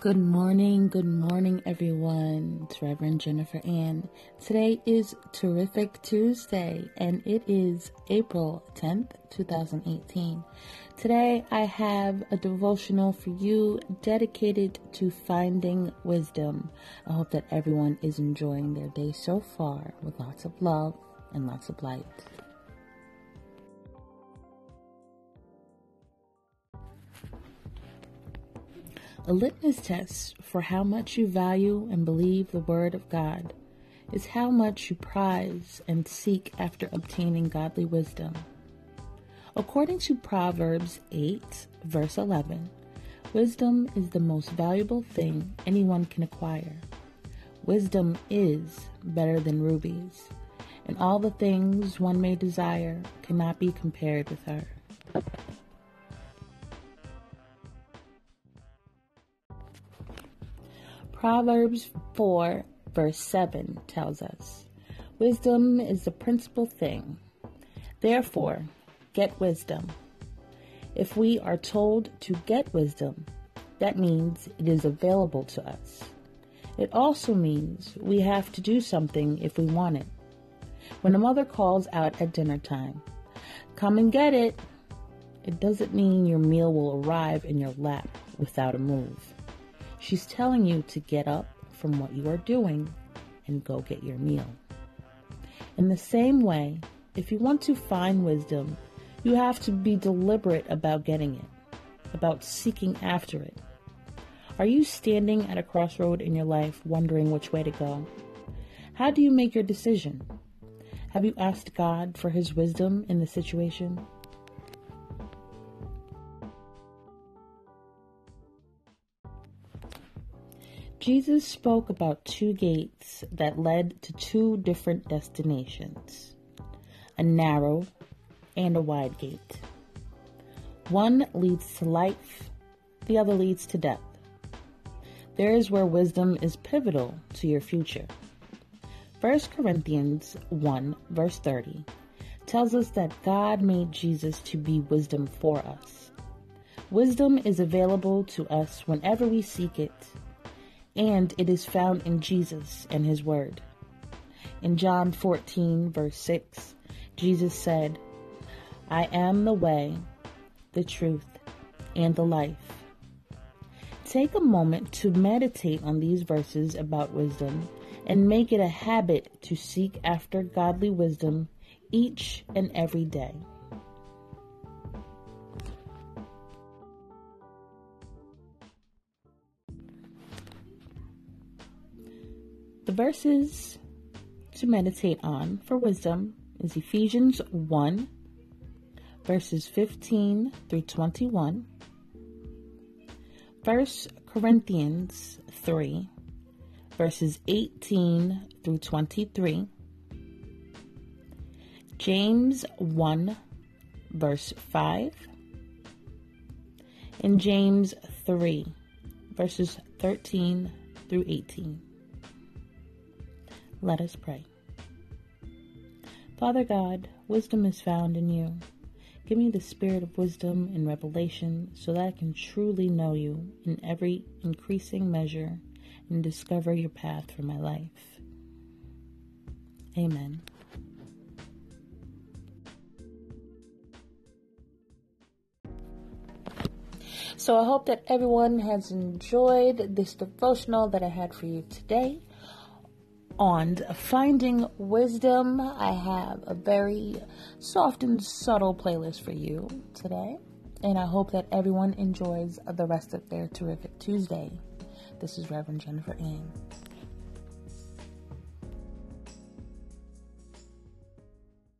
Good morning, good morning, everyone. It's Reverend Jennifer Ann. Today is Terrific Tuesday, and it is April 10th, 2018. Today, I have a devotional for you dedicated to finding wisdom. I hope that everyone is enjoying their day so far with lots of love and lots of light. A litmus test for how much you value and believe the Word of God is how much you prize and seek after obtaining godly wisdom. According to Proverbs 8, verse 11, wisdom is the most valuable thing anyone can acquire. Wisdom is better than rubies, and all the things one may desire cannot be compared with her. Proverbs 4, verse 7 tells us Wisdom is the principal thing. Therefore, get wisdom. If we are told to get wisdom, that means it is available to us. It also means we have to do something if we want it. When a mother calls out at dinner time, come and get it, it doesn't mean your meal will arrive in your lap without a move. She's telling you to get up from what you are doing and go get your meal. In the same way, if you want to find wisdom, you have to be deliberate about getting it, about seeking after it. Are you standing at a crossroad in your life wondering which way to go? How do you make your decision? Have you asked God for His wisdom in the situation? Jesus spoke about two gates that led to two different destinations a narrow and a wide gate. One leads to life, the other leads to death. There is where wisdom is pivotal to your future. 1 Corinthians 1, verse 30, tells us that God made Jesus to be wisdom for us. Wisdom is available to us whenever we seek it and it is found in Jesus and His Word. In John 14, verse 6, Jesus said, I am the way, the truth, and the life. Take a moment to meditate on these verses about wisdom and make it a habit to seek after godly wisdom each and every day. The verses to meditate on for wisdom is Ephesians 1, verses 15 through 21, 1 Corinthians 3, verses 18 through 23, James 1, verse 5, and James 3, verses 13 through 18. Let us pray. Father God, wisdom is found in you. Give me the spirit of wisdom and revelation so that I can truly know you in every increasing measure and discover your path for my life. Amen. So I hope that everyone has enjoyed this devotional that I had for you today on finding wisdom. I have a very soft and subtle playlist for you today, and I hope that everyone enjoys the rest of their terrific Tuesday. This is Reverend Jennifer Ann.